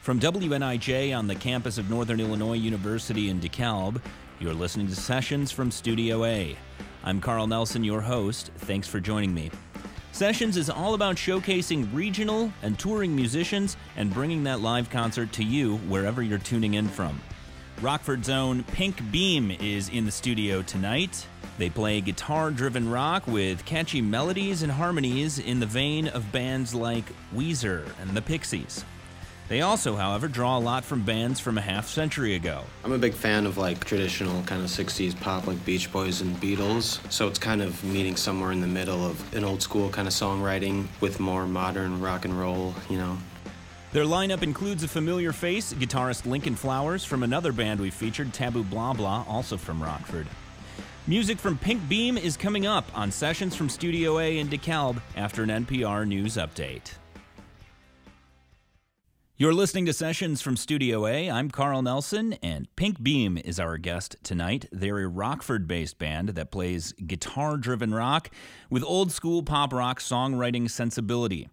From WNIJ on the campus of Northern Illinois University in DeKalb, you're listening to Sessions from Studio A. I'm Carl Nelson, your host. Thanks for joining me. Sessions is all about showcasing regional and touring musicians and bringing that live concert to you wherever you're tuning in from. Rockford's own Pink Beam is in the studio tonight. They play guitar driven rock with catchy melodies and harmonies in the vein of bands like Weezer and the Pixies. They also, however, draw a lot from bands from a half century ago. I'm a big fan of like traditional kind of 60s pop like Beach Boys and Beatles. So it's kind of meeting somewhere in the middle of an old school kind of songwriting with more modern rock and roll, you know. Their lineup includes a familiar face, guitarist Lincoln Flowers from another band we featured, Taboo Blah Blah, also from Rockford. Music from Pink Beam is coming up on Sessions from Studio A in DeKalb after an NPR News update. You're listening to Sessions from Studio A. I'm Carl Nelson, and Pink Beam is our guest tonight. They're a Rockford based band that plays guitar driven rock with old school pop rock songwriting sensibility.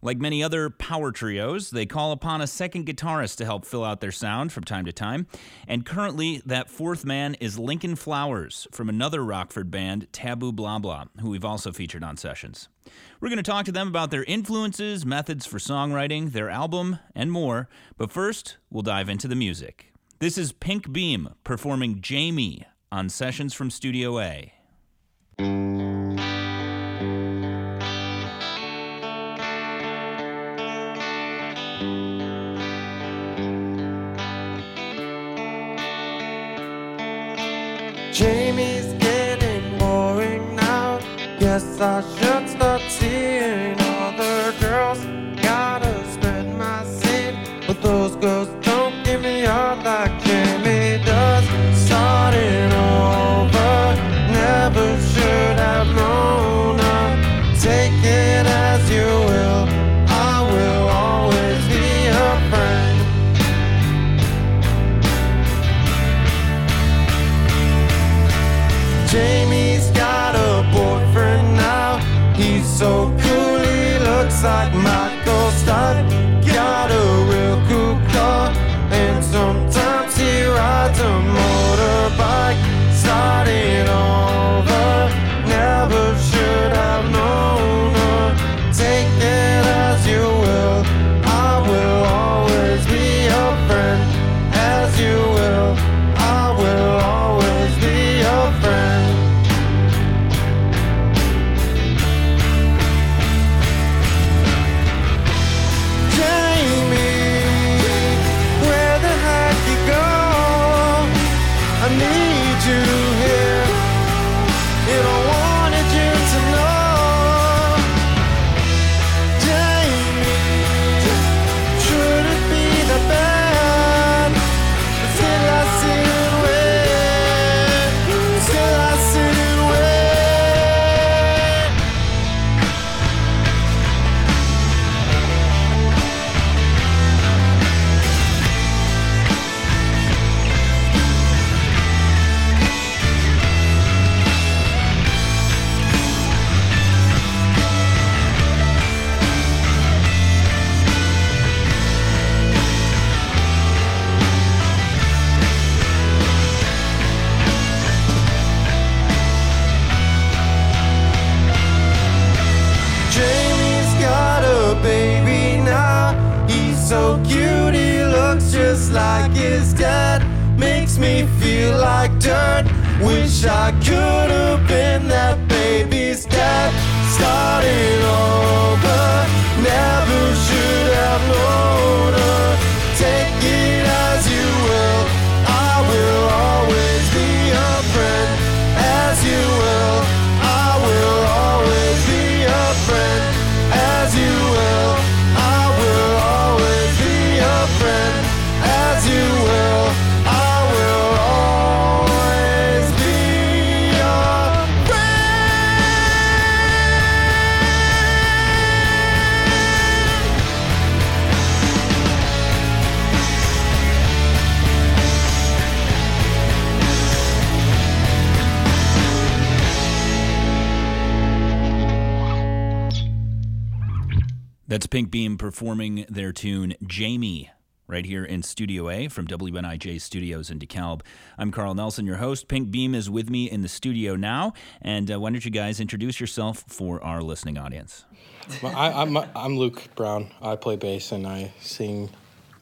Like many other power trios, they call upon a second guitarist to help fill out their sound from time to time. And currently, that fourth man is Lincoln Flowers from another Rockford band, Taboo Blah Blah, who we've also featured on sessions. We're going to talk to them about their influences, methods for songwriting, their album, and more. But first, we'll dive into the music. This is Pink Beam performing Jamie on Sessions from Studio A. Guess That's Pink Beam performing their tune Jamie right here in Studio A from WNIJ Studios in DeKalb. I'm Carl Nelson, your host. Pink Beam is with me in the studio now. And uh, why don't you guys introduce yourself for our listening audience? Well, I, I'm, I'm Luke Brown. I play bass and I sing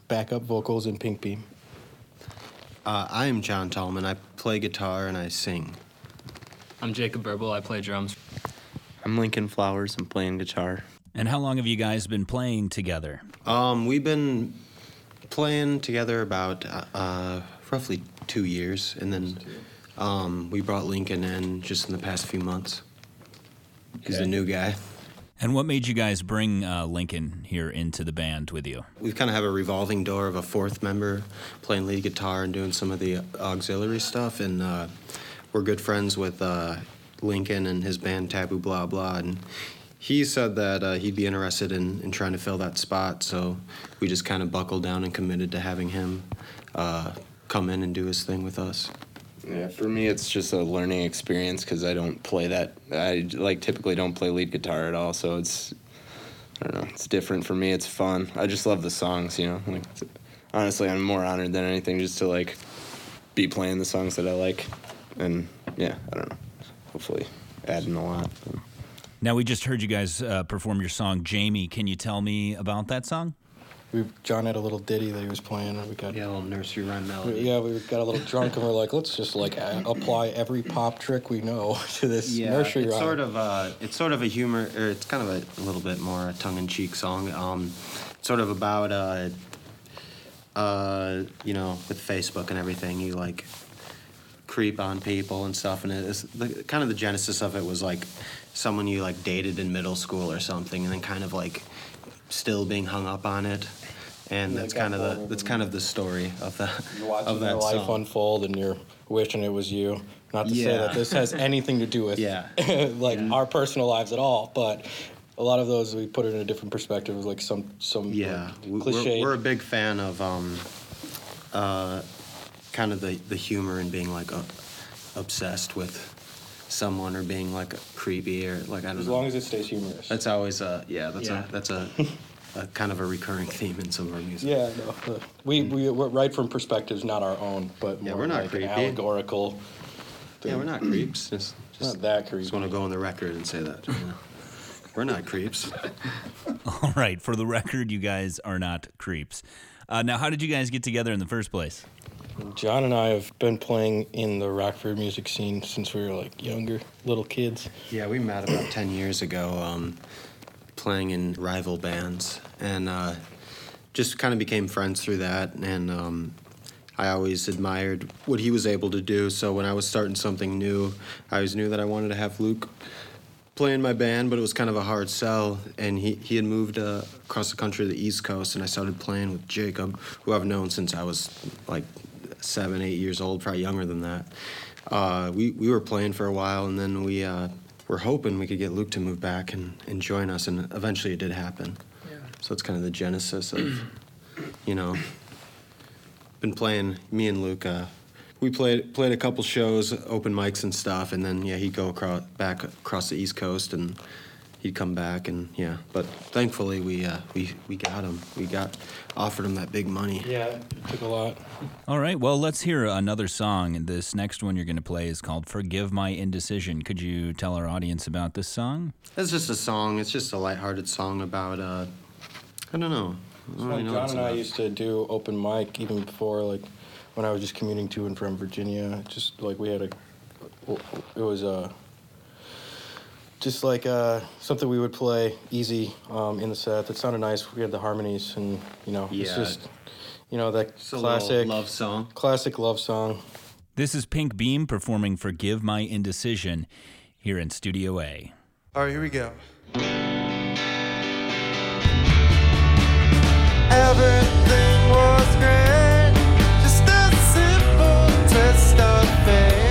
backup vocals in Pink Beam. Uh, I am John Tallman. I play guitar and I sing. I'm Jacob Verbal. I play drums. I'm Lincoln Flowers. I'm playing guitar. And how long have you guys been playing together? Um, we've been playing together about uh, uh, roughly two years, and then um, we brought Lincoln in just in the past few months. He's the new guy. And what made you guys bring uh, Lincoln here into the band with you? We kind of have a revolving door of a fourth member playing lead guitar and doing some of the auxiliary stuff, and uh, we're good friends with uh, Lincoln and his band Taboo Blah Blah, and he said that uh, he'd be interested in, in trying to fill that spot, so we just kind of buckled down and committed to having him uh, come in and do his thing with us. Yeah, for me, it's just a learning experience because I don't play that. I like typically don't play lead guitar at all, so it's I don't know. It's different for me. It's fun. I just love the songs, you know. Like honestly, I'm more honored than anything just to like be playing the songs that I like, and yeah, I don't know. Hopefully, adding a lot. Now, we just heard you guys uh, perform your song, Jamie. Can you tell me about that song? We, John had a little ditty that he was playing, and we got Yeah, a little nursery rhyme melody. yeah, we got a little drunk, and we're like, let's just like a- apply every pop trick we know to this nursery it's rhyme. sort of uh, it's sort of a humor, or it's kind of a, a little bit more a tongue-in-cheek song. Um, it's sort of about uh, uh, you know, with Facebook and everything, you like creep on people and stuff, and it's the, kind of the genesis of it was like someone you like dated in middle school or something, and then kind of like still being hung up on it. And Yeah, that's kind of the that's kind of the story of the you're watching of that your life song. unfold, and you're wishing it was you. Not to say that this has anything to do with Yeah. like our personal lives at all, but a lot of those we put it in a different perspective, like some some Yeah, like, cliche. we're, we're a big fan of um, uh, kind of the, the humor and being like uh, obsessed with someone or being like creepy or like I don't know. as know. long as it stays humorous. that's always a yeah. That's Yeah. a that's a, a kind of a recurring theme in some of our music. Yeah, no. We, we we're right from perspectives not our own, but Yeah, we're not like creepy. an allegorical. Yeah, we're not creeps. Just, just Not that creepy. Just want to go on the record and say that. you know. We're not creeps. All right, for the record, you guys are not creeps. Uh, now, how did you guys get together in the first place? John and I have been playing in the Rockford music scene since we were like younger, little kids. Yeah, we met about 10 years ago um, playing in rival bands and uh, just kind of became friends through that. And um, I always admired what he was able to do. So when I was starting something new, I always knew that I wanted to have Luke play in my band, but it was kind of a hard sell. And he, he had moved uh, across the country to the East Coast, and I started playing with Jacob, who I've known since I was like seven, eight years old, probably younger than that. Uh, we, we were playing for a while, and then we uh, were hoping we could get Luke to move back and, and join us, and eventually it did happen. Yeah. So it's kind of the genesis of, you know, been playing me and Luke. Uh, we played played a couple shows, open mics and stuff, and then yeah, he'd go across back across the East Coast and he'd come back and yeah. But thankfully we uh, we we got him. We got offered him that big money. Yeah, it took a lot. All right, well, let's hear another song. This next one you're going to play is called Forgive My Indecision. Could you tell our audience about this song? It's just a song. It's just a lighthearted song about uh, I don't know. I don't really know John it's and I used to do open mic even before, like when I was just commuting to and from Virginia. Just like we had a, it was uh just like uh, something we would play easy um, in the set. That sounded nice. We had the harmonies, and you know, it's just you know that It's a classic love song. classic love song. This is Pink Beam performing Forgive My Indecision here in Studio A. All right, here we go. Everything was great, just a simple test of fate.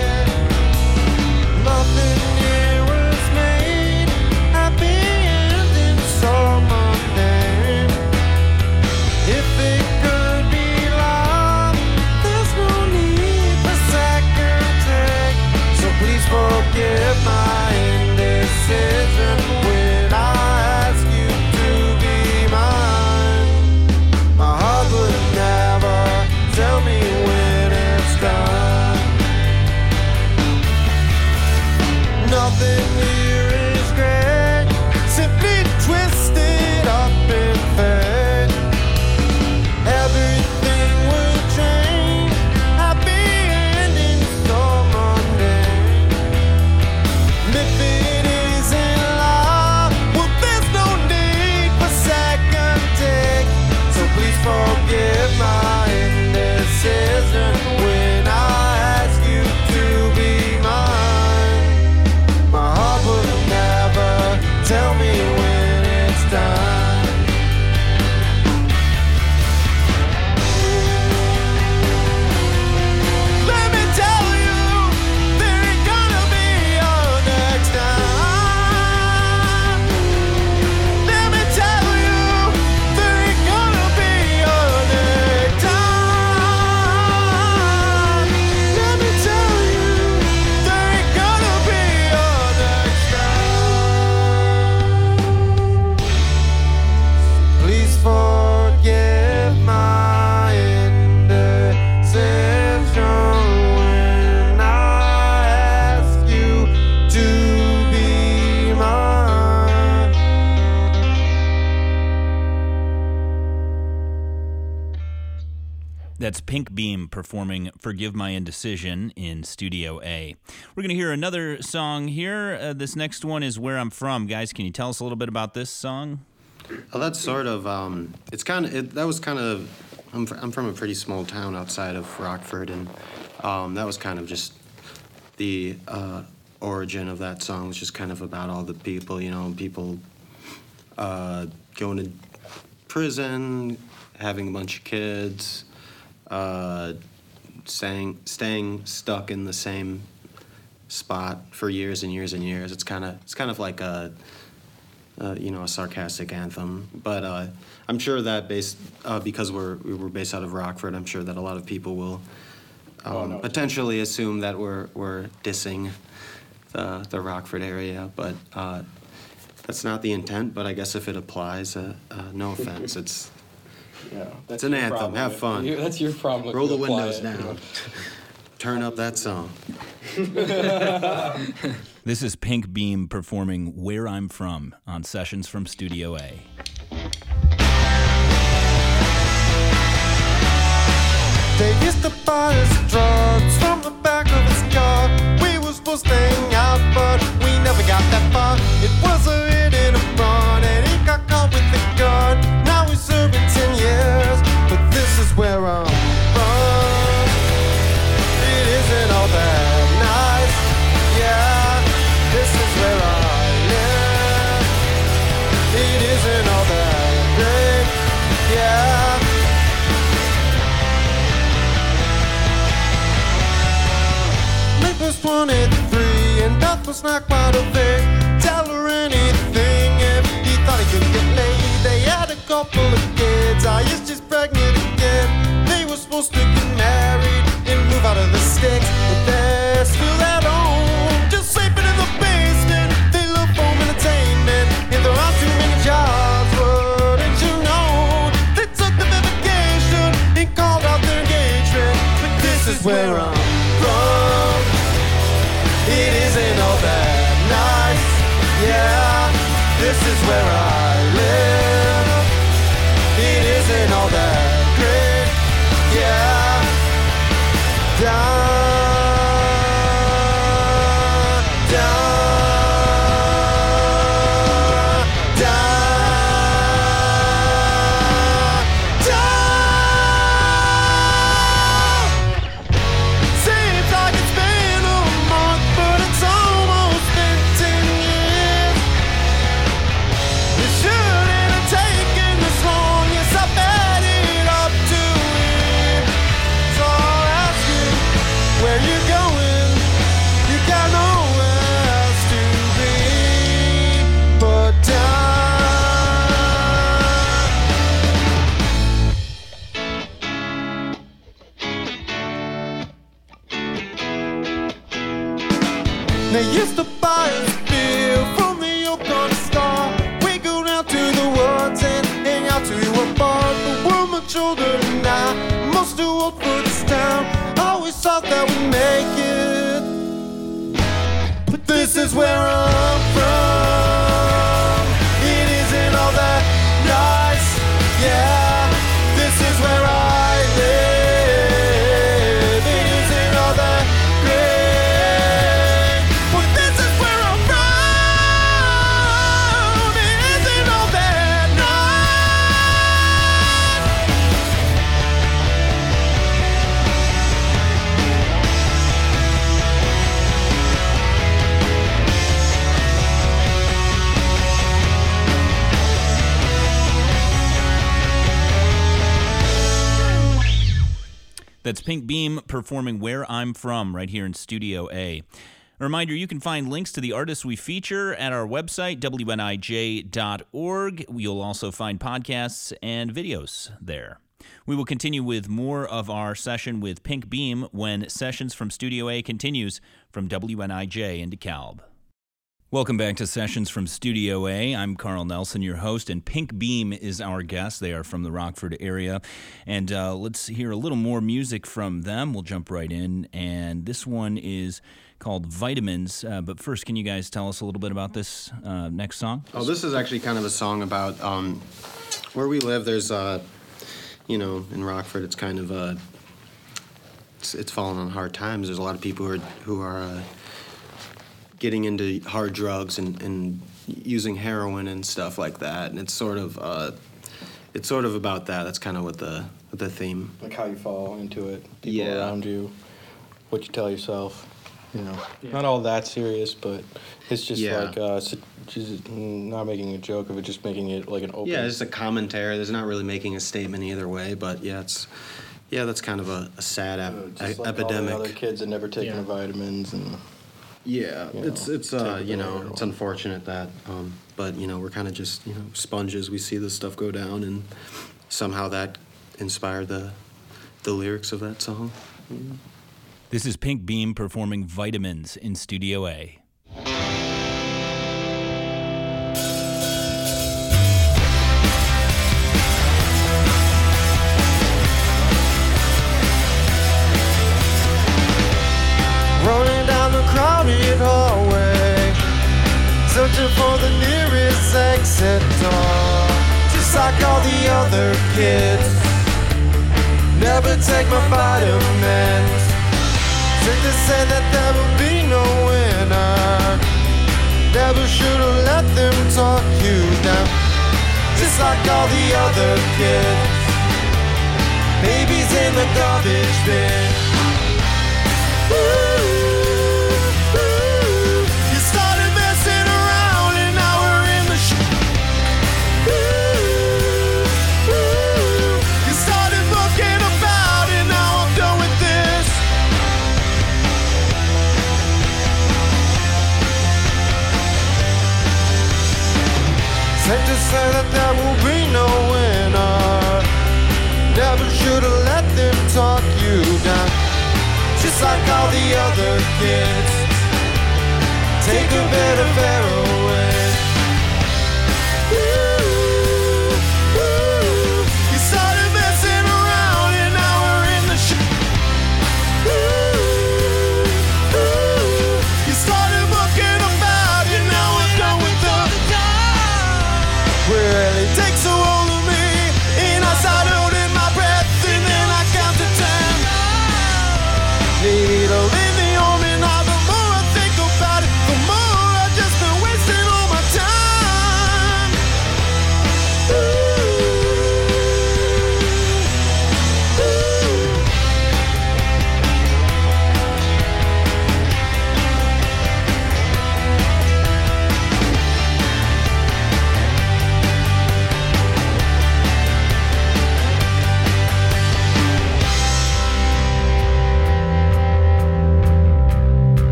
That's Pink Beam performing Forgive My Indecision in Studio A. We're going to hear another song here. Uh, this next one is Where I'm From. Guys, can you tell us a little bit about this song? Oh, that's sort of. Um, it's kind of. It, that was kind of. I'm, I'm from a pretty small town outside of Rockford, and um, that was kind of just the uh, origin of that song. Was just kind of about all the people, you know, people uh, going to prison, having a bunch of kids, uh, staying staying stuck in the same spot for years and years and years. It's kind of it's kind of like a uh, you know, a sarcastic anthem. But uh, I'm sure that based uh, because we're we were based out of Rockford, I'm sure that a lot of people will um, Oh, no. potentially assume that we're we're dissing the the Rockford area, but. Uh, that's not the intent, but I guess if it applies, uh, uh, no offense. It's Yeah, that's It's an anthem. problem. Have fun. You- that's your problem. if roll the windows it, you know. down, turn up that song. This is Pink Beam performing Where I'm From on Sessions from Studio A. They used to buy us drugs from the back of his car. We were supposed to hang out, but we never got that far. It was a and that performing Where I'm From right here in Studio A. A reminder you can find links to the artists we feature at our website, wnij.org. You'll also find podcasts and videos there. We will continue with more of our session with Pink Beam when Sessions from Studio A continues from WNIJ in DeKalb. Welcome back to Sessions from Studio A. I'm Carl Nelson, your host, and Pink Beam is our guest. They are from the Rockford area. And uh, let's hear a little more music from them. We'll jump right in. And this one is called Vitamins. Uh, but first, can you guys tell us a little bit about this uh, next song? Oh, this is actually kind of a song about um, where we live. There's uh, you know, in Rockford, it's kind of it's, it's fallen on hard times. There's a lot of people who are who are uh, getting into hard drugs and, and using heroin and stuff like that, and it's sort of uh, it's sort of about that. That's kind of what the what the theme. Like how you fall into it, people Yeah. around you, what you tell yourself. You know, not all that serious, but it's just Yeah. like uh, s- just not making a joke of it, just making it like an open. Yeah, it's a commentary. There's not really making a statement either way, but yeah, it's yeah, that's kind of a, a sad ep- just e- like all the epidemic. other kids that never taken Yeah. vitamins and Yeah, you it's know, it's uh you know it's unfortunate that, um, but you know we're kind of just you know sponges. We see this stuff go down, and somehow that inspired the the lyrics of that song. This is Pink Beam performing Vitamins in Studio A. searching for the nearest exit door. Just like all the other kids, never take my vitamins. Sick to say that there will be no winner. Never should've let them talk you down. Just like all the other kids, babies in the garbage bin. You say that there will be no winner. Never should've let them talk you down just like all the other kids. Take a bit of heroin.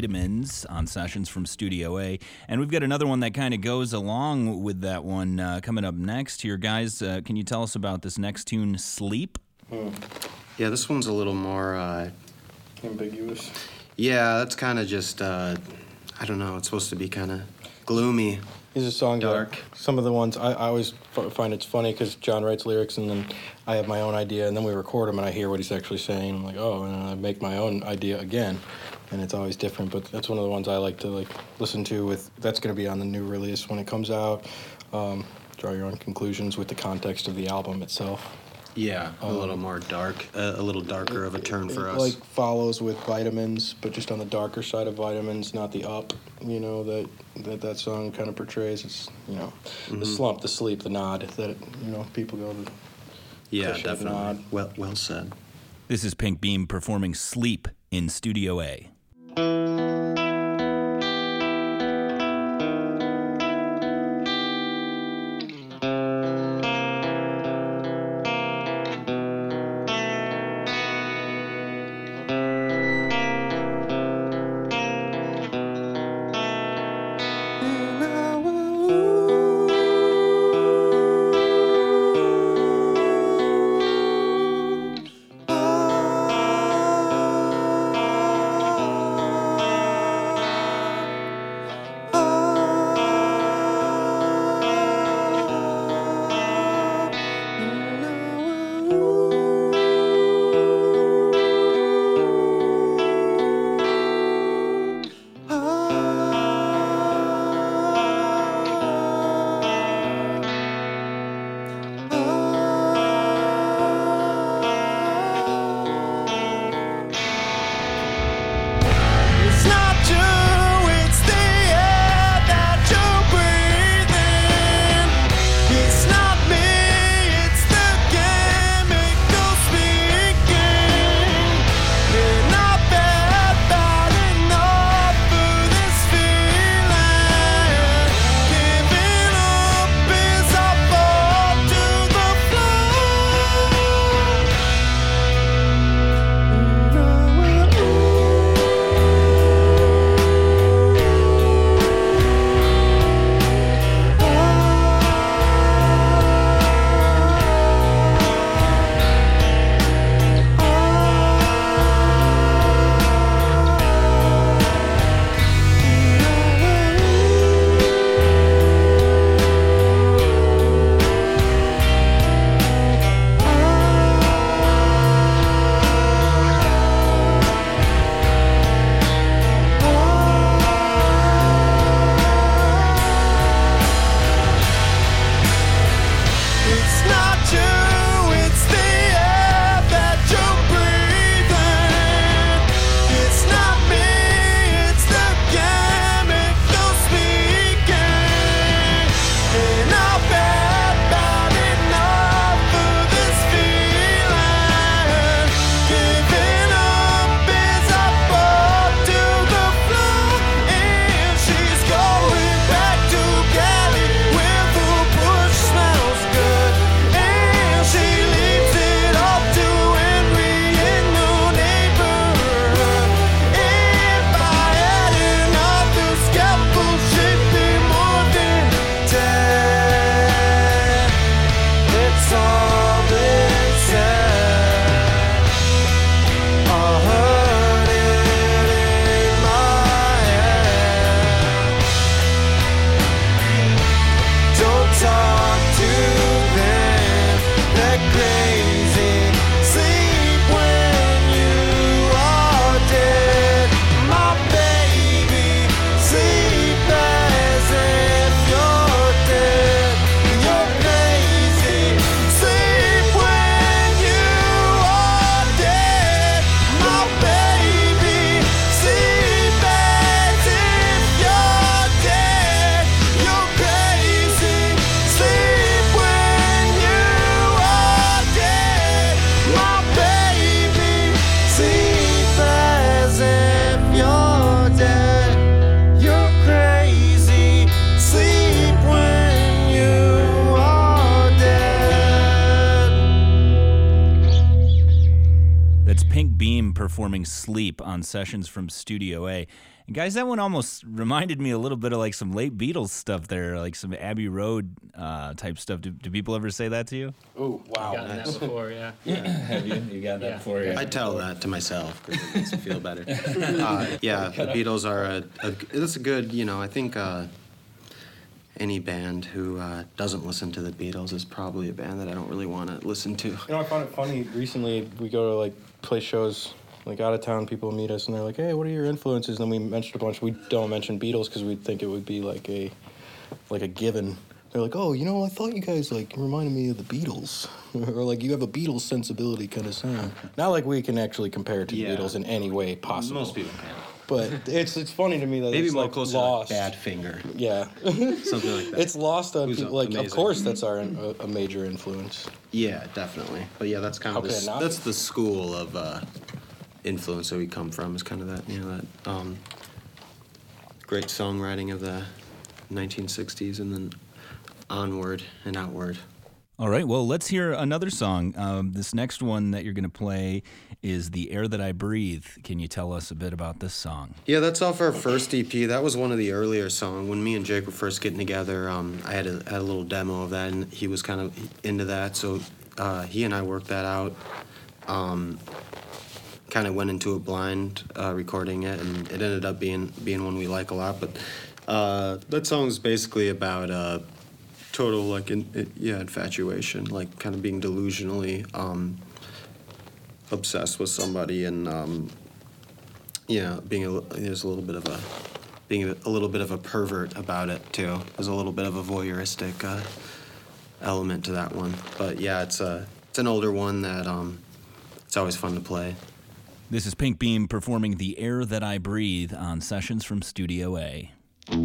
Vitamins on sessions from Studio A. And we've got another one that kind of goes along with that one uh, coming up next here. Guys, uh, can you tell us about this next tune, Sleep? Yeah, this one's a little more. Uh, ambiguous. yeah, that's kind of just. Uh, I don't know. It's supposed to be kind of gloomy. These are songs Dark. That, some of the ones I, I always f- find it's funny because John writes lyrics and then I have my own idea and then we record them and I hear what he's actually saying. I'm like, oh, and I make my own idea again, and it's always different. But that's one of the ones I like to like listen to. With that's going to be on the new release when it comes out. Um, draw your own conclusions with the context of the album itself. Yeah, a little more dark, uh, a little darker of a turn for it, us. Like follows with vitamins, but just on the darker side of vitamins, not the up. You know that that that song kind of portrays. It's you know Mm-hmm. the slump, the sleep, the nod that you know people go to Yeah, Push-up definitely. nod. Well, well said. This is Pink Beam performing Sleep in Studio A. It's Sleep on sessions from Studio A. And guys, that one almost reminded me a little bit of like some late Beatles stuff there, like some Abbey Road uh, type stuff. Do, do people ever say that to you? Oh, wow. Gotten that before, yeah. Have you? You got Yeah. before? I tell that to myself because it makes me feel better. uh, yeah, the Beatles are a, a. It's a good, you know. I think uh, any band who uh, doesn't listen to the Beatles is probably a band that I don't really want to listen to. You know, I found it funny. Recently, we go to like play shows, like out of town. People meet us and they're like, "Hey, what are your influences?" And then we mentioned a bunch. We don't mention Beatles because we think it would be like a, like a given. They're like, "Oh, you know, I thought you guys like reminded me of the Beatles, or like you have a Beatles sensibility kind of sound." Not like we can actually compare it to Yeah. the Beatles in any way possible. Most people can. but it's it's funny to me that Maybe it's more like closer lost. to like Badfinger, Yeah, something like that. it's lost on people. Like, of course, that's our a, a major influence. Yeah, definitely. But yeah, that's kind of How the, could it s- not that's the school of uh, influence that we come from. Is kind of that you know that um, great songwriting of the 1960s and then onward and outward. All right, well, let's hear another song. Um, this next one that you're going to play is The Air That I Breathe. Can you tell us a bit about this song? Yeah, that's off our first EP. That was one of the earlier songs. When me and Jake were first getting together, um, I had a, had a little demo of that, and he was kind of into that. So uh, he and I worked that out. Um, kind of went into a blind uh, recording it, and it ended up being being one we like a lot. But uh, that song's basically about uh, total like in, it, yeah infatuation, like kind of being delusionally um, obsessed with somebody, and um, yeah, being a, there's a little bit of a being a, little bit of a pervert about it too. There's a little bit of a voyeuristic uh, element to that one, but yeah, it's a it's an older one that um, it's always fun to play. This is Pink Beam performing The Air That I Breathe on Sessions from Studio A. You're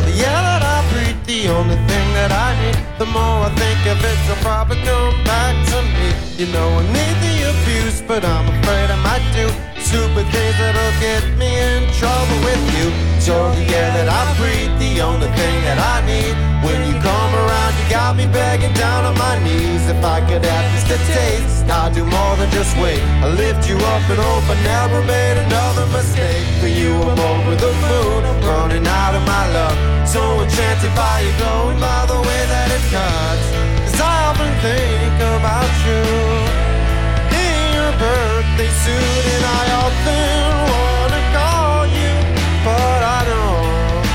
the air that I breathe, the only thing that I need. The more I think of it, you'll probably come back to me. You know I need the abuse, but I'm afraid I might do stupid things that'll get me in trouble with you. You're the air that I breathe, the only thing that I need. When you come around, you got me begging down on my knees. If I could have just a taste, I'd do more than just wait. I lift you up and hope I never made another mistake. For you, I'm over the moon, I'm running out of my love. So enchanted by you going by the way that it cuts. Cause I often think about you in your birthday suit, and I often wanna call you, but I don't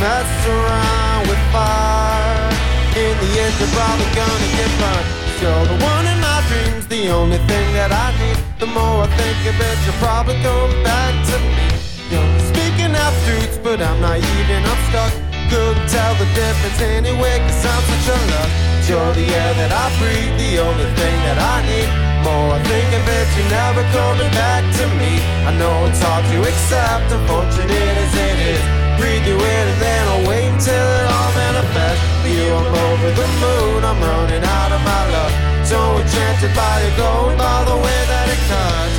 mess around with fire. In the end, you're probably gonna get burned. You're the one in my dreams, the only thing that I need. The more I think of it, you'll probably come back to me. You're speaking half truths, but I'm naive and I'm stuck. Couldn't tell the difference anyway, cause I'm such a luck. You're the air that I breathe, the only thing that I need. More I think of it, you're never coming back to me. I know it's hard to accept, unfortunate as it is. Breathe you in and then I'll wait until it all manifests. You, I'm over the moon, I'm running out of my luck. So enchanted by you going by the way that it cuts.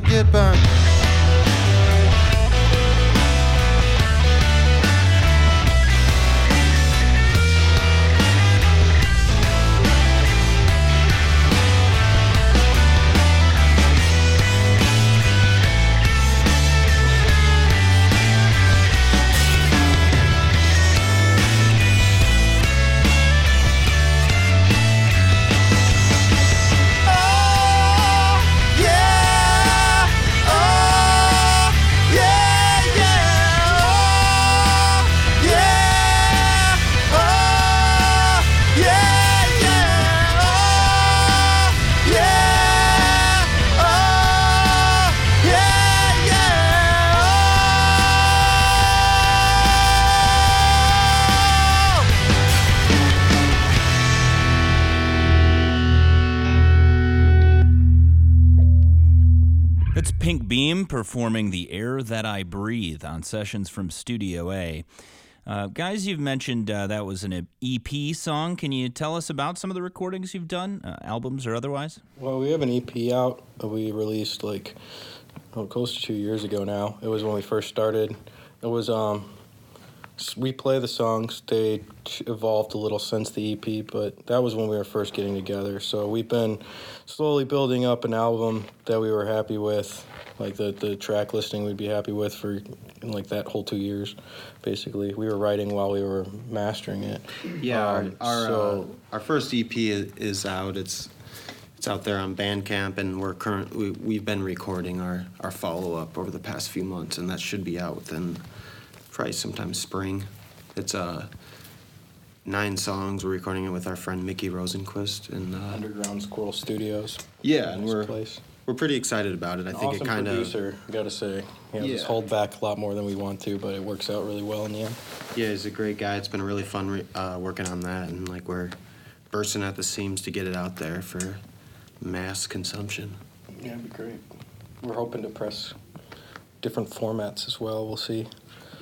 Get burned. Performing The Air That I Breathe on sessions from Studio A. Uh, guys, you've mentioned uh, that was an EP song. Can you tell us about some of the recordings you've done, uh, albums or otherwise? Well, we have an EP out that we released like oh, close to two years ago now. It was when we first started. It was um, we play the songs. They evolved a little since the EP, but that was when we were first getting together. So we've been slowly building up an album that we were happy with, like the the track listing we'd be happy with for like that whole two years. Basically, we were writing while we were mastering it. Yeah, our Um, our, so- uh, our first EP is, is out. It's it's out there on Bandcamp, and we're current. We, we've been recording our our follow up over the past few months, and that should be out within probably sometime spring. It's uh nine songs. We're recording it with our friend Mickey Rosenquist, and uh, Underground Squirrel Studios. yeah, and Nice we're place. we're pretty excited about it. I think awesome it kind of producer, gotta say. Has us Yeah. hold back a lot more than we want to, but it works out really well in the end. Yeah, he's a great guy. It's been really fun re- uh, working on that, and like we're bursting at the seams to get it out there for mass consumption. Yeah, it'd be great. We're hoping to press different formats as well. We'll see.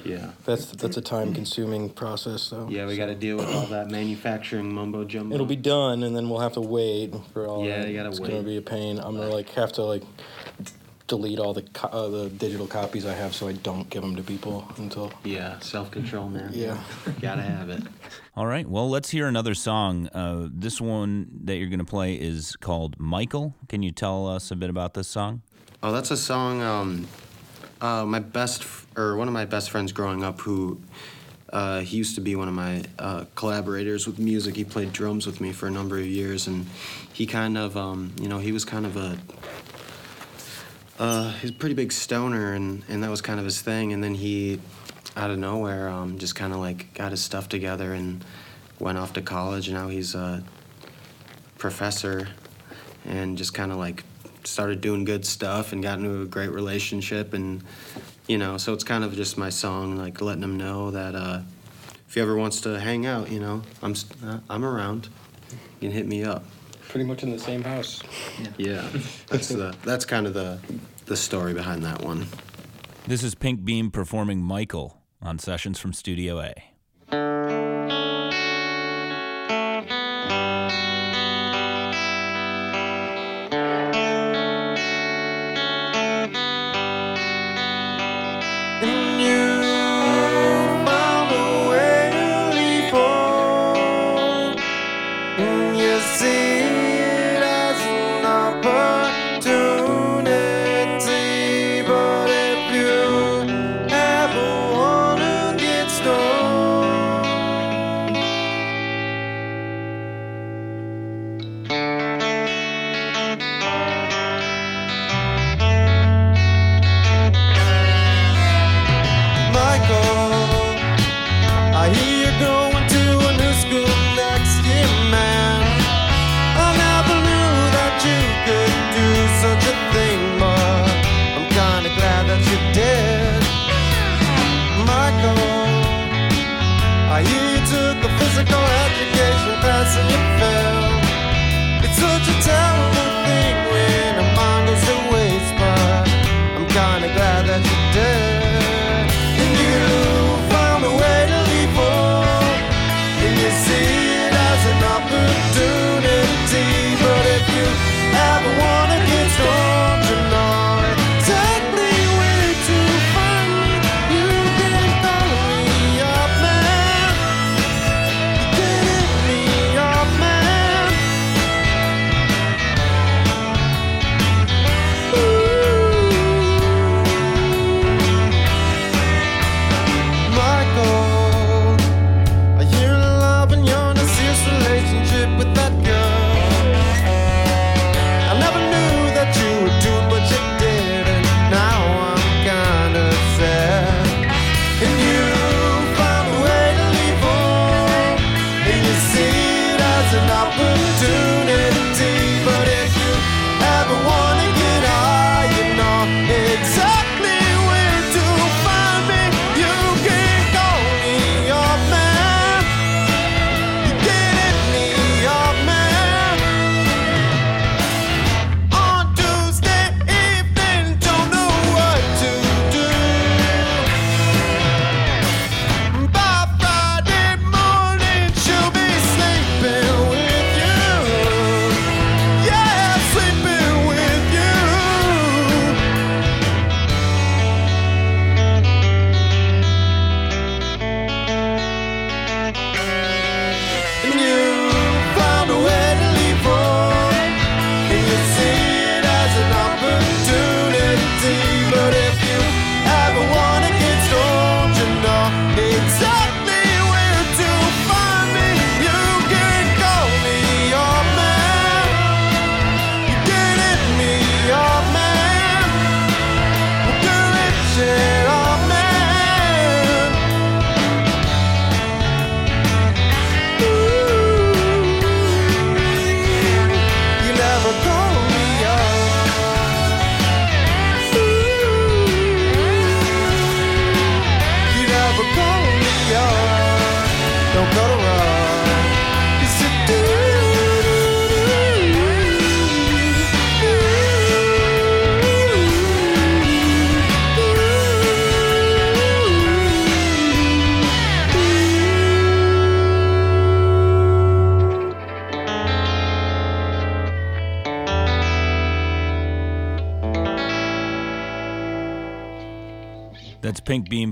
Yeah. That's that's a time-consuming process, though. Yeah, we got to deal with all that manufacturing mumbo jumbo. It'll be done, and then we'll have to wait for all. Yeah, that. you gotta it's wait. gonna be a pain. I'm gonna like have to like delete all the co- uh, the digital copies I have, so I don't give them to people until. Yeah, self control, man. Yeah. gotta have it. All right, well, let's hear another song. Uh, this one that you're going to play is called Michael. Can you tell us a bit about this song? Oh, that's a song. Um, uh, my best f- or one of my best friends growing up, who uh, he used to be one of my uh, collaborators with music. He played drums with me for a number of years, and he kind of, um, you know, he was kind of a uh, he's a pretty big stoner, and, and that was kind of his thing. And then he, out of nowhere, um, just kind of like got his stuff together and went off to college. And now he's a professor and just kind of like started doing good stuff and got into a great relationship. And, you know, so it's kind of just my song, like letting them know that uh, if he ever wants to hang out, you know, I'm, uh, I'm around. You can hit me up. Pretty much in the same house. Yeah, that's the that's kind of the the story behind that one. This is Pink Beam performing Michael on sessions from Studio A.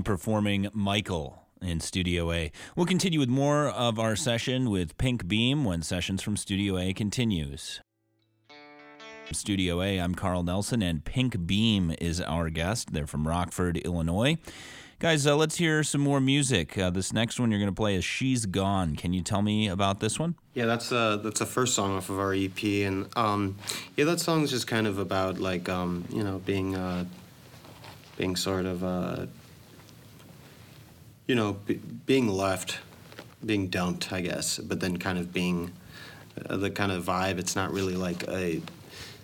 performing Michael in Studio A. We'll continue with more of our session with Pink Beam when Sessions from Studio A continues. Studio A, I'm Carl Nelson, and Pink Beam is our guest. They're from Rockford, Illinois. Guys, uh, let's hear some more music. Uh, this next one you're going to play is "She's Gone." Can you tell me about this one? Yeah, that's uh that's the first song off of our EP, and um, yeah, that song's just kind of about like um, you know being uh, being sort of uh, you know be, being left, being dumped, I guess, but then kind of being uh, the kind of vibe. It's not really like a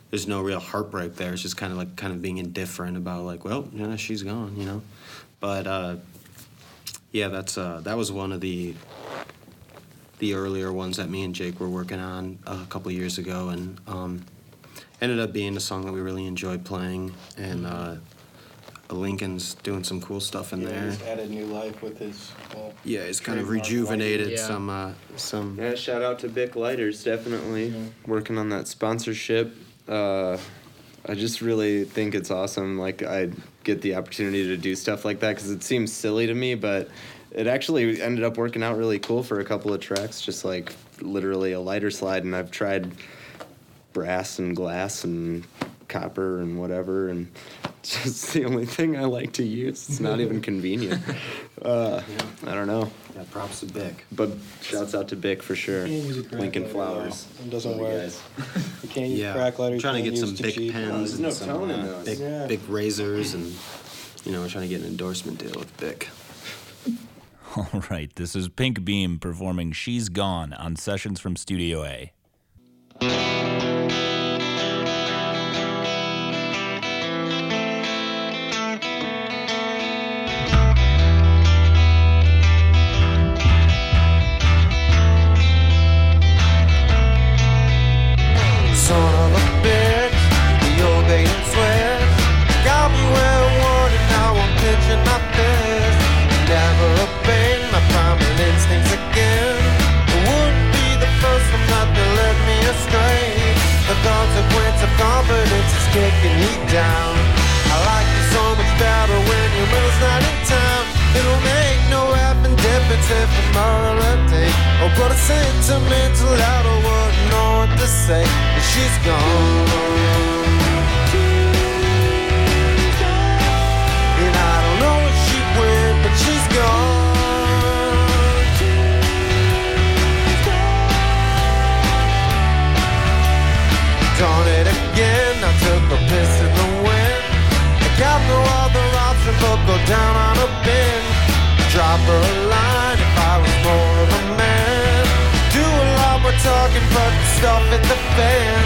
there's no real heartbreak there. It's just kind of like kind of being indifferent about like, well, know, she's gone, you know. But uh, yeah, that's uh, that was one of the the earlier ones that me and Jake were working on a couple years ago, and um, ended up being a song that we really enjoyed playing. And uh, Lincoln's doing some cool stuff in Yeah, there. he's added new life with his. Uh, Yeah, he's kind of Trademark rejuvenated lighting. Yeah. some uh, some. Yeah, shout out to Bic Lighters, definitely working on that sponsorship. Uh, I just really think it's awesome. Like I get the opportunity to do stuff like that because it seems silly to me, but it actually ended up working out really cool for a couple of tracks. Just like literally a lighter slide, and I've tried brass and glass and copper and whatever, and it's just the only thing I like to use. It's not even convenient. Uh, I don't know. Yeah, props to Bic. But shouts out to Bic for sure. You can't use a crack Lincoln Flowers. It doesn't work. You can't use Yeah, crack lighter. I'm trying to get some use too big cheap. pens there's and some tone uh, those. big Yeah. big razors, and you know, we're trying to get an endorsement deal with Bic. All right, this is Pink Beam performing "She's Gone" on Sessions from Studio A. astray. The consequence of confidence is kicking me down. I like you so much better when your mother's not in town. It'll make no effing difference if out of date. Oh, but a sentimental I don't know what to say. And she's gone. A line if I was more of a man. Do a lot more talking, but the stuff at the fan.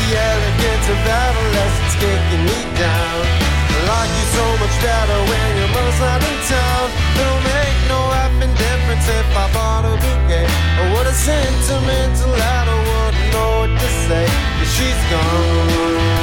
The elegance of adolescence kicking me down. I like you so much better when your mother's not in town. It'll make no effing difference if I bought a bouquet. Or what a sentimental letter wouldn't know what to say. 'cause she's gone.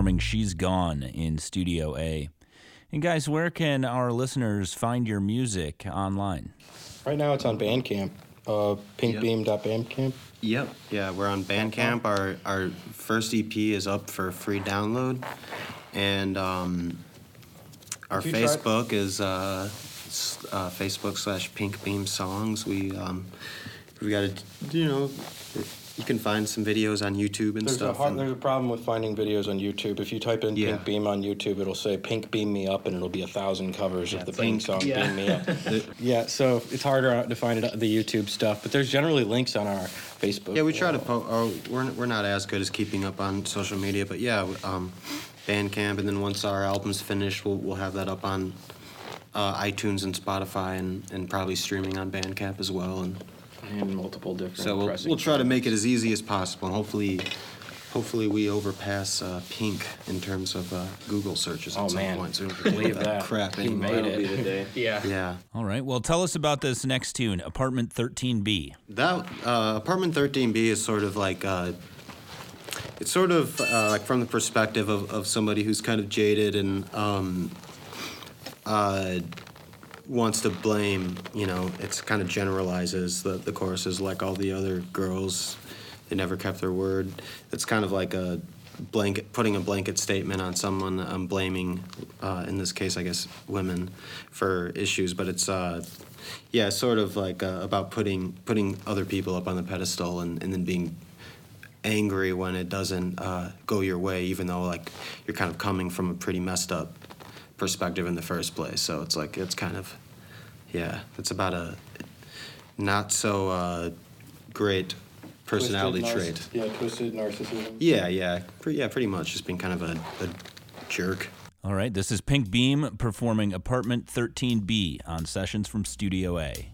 Performing She's Gone in Studio A. And guys, where can our listeners find your music online? Right now it's on Bandcamp, uh, pinkbeam.bandcamp. Yep. Yeah, we're on Bandcamp. Our our first EP is up for free download, and um, our If you try- Facebook is uh, uh, Facebook slash Pink Beam Songs. We um, we got a you know you can find some videos on YouTube and There's a, stuff. hard, and- there's a problem with finding videos on YouTube. If you type in Yeah. Pink Beam on YouTube, it'll say Pink Beam Me Up, and it'll be a thousand covers of the Pink Pink- song yeah. Beam Me Up. yeah, so it's harder to find it, the YouTube stuff, but there's generally links on our Facebook. Yeah, we try to wall. po- oh, we're, we're not as good as keeping up on social media, but yeah, um, Bandcamp, and then once our album's finished, we'll, we'll have that up on uh, iTunes and Spotify, and, and probably streaming on Bandcamp as well. And and multiple different. so we'll, pressing we'll try to make it as easy as possible, and hopefully, hopefully we overpass uh, Pink in terms of uh, Google searches at Oh, some man. point. So we don't have to deal Believe with that. crap He anymore. made That'll be it. the day. Yeah. Yeah. All right. Well, tell us about this next tune, Apartment 13B. That uh, apartment 13B is sort of like uh, it's sort of uh, like from the perspective of, of somebody who's kind of jaded and um, uh, wants to blame. You know, it's kind of generalizes the the chorus is like all the other girls. They never kept their word. It's kind of like a blanket, putting a blanket statement on someone. I'm blaming, uh, in this case, I guess, women for issues. But it's, uh, yeah, sort of like uh, about putting putting other people up on the pedestal and, and then being angry when it doesn't uh, go your way, even though like you're kind of coming from a pretty messed up perspective in the first place. So it's like it's kind of, yeah, it's about a not so uh, great Twisted personality narciss- trait. Yeah, twisted narcissism. Yeah, yeah, pre- yeah, pretty much just being kind of a, a jerk. All right. This is Pink Beam performing Apartment 13B on Sessions from Studio A.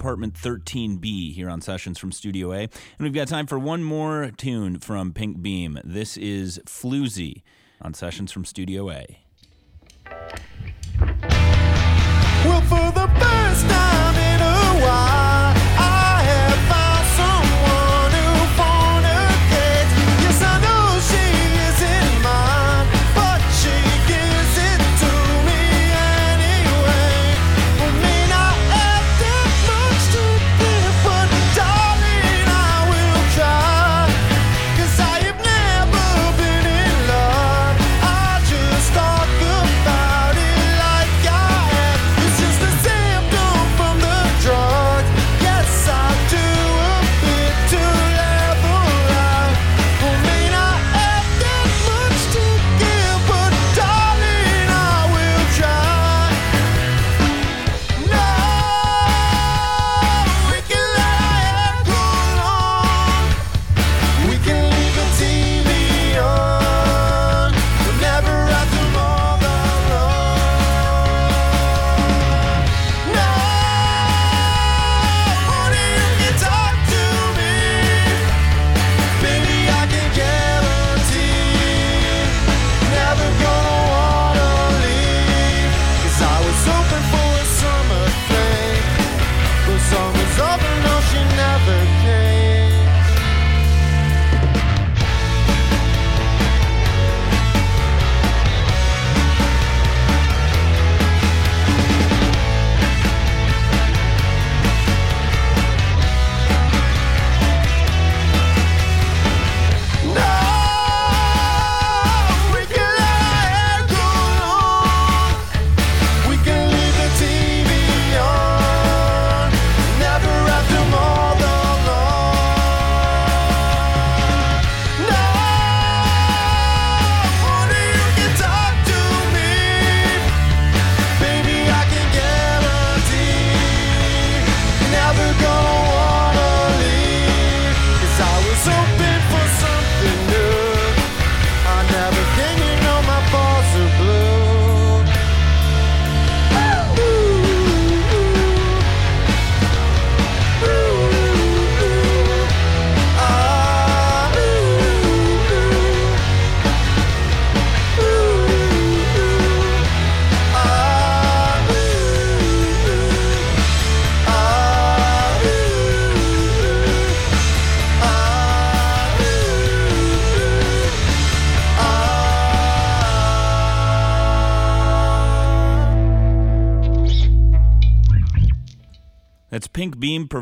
Apartment 13B here on Sessions from Studio A. And we've got time for one more tune from Pink Beam. This is Floozy on Sessions from Studio A. Well, for the first time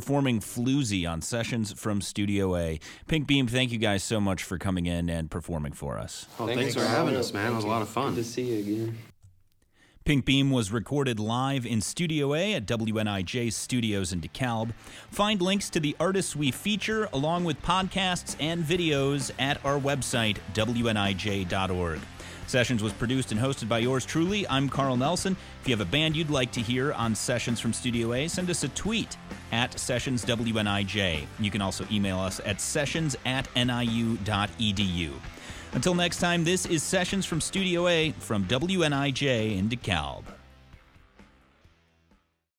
performing Floozy on Sessions from Studio A. Pink Beam, thank you guys so much for coming in and performing for us. Oh, thanks, for having us, man. It was a lot of fun. Good to see you again. Pink Beam was recorded live in Studio A at WNIJ Studios in DeKalb. Find links to the artists we feature, along with podcasts and videos, at our website, WNIJ.org. Sessions was produced and hosted by yours truly. I'm Carl Nelson. If you have a band you'd like to hear on Sessions from Studio A, send us a tweet at SessionsWNIJ. You can also email us at sessions at niu.edu. Until next time, this is Sessions from Studio A from WNIJ in DeKalb.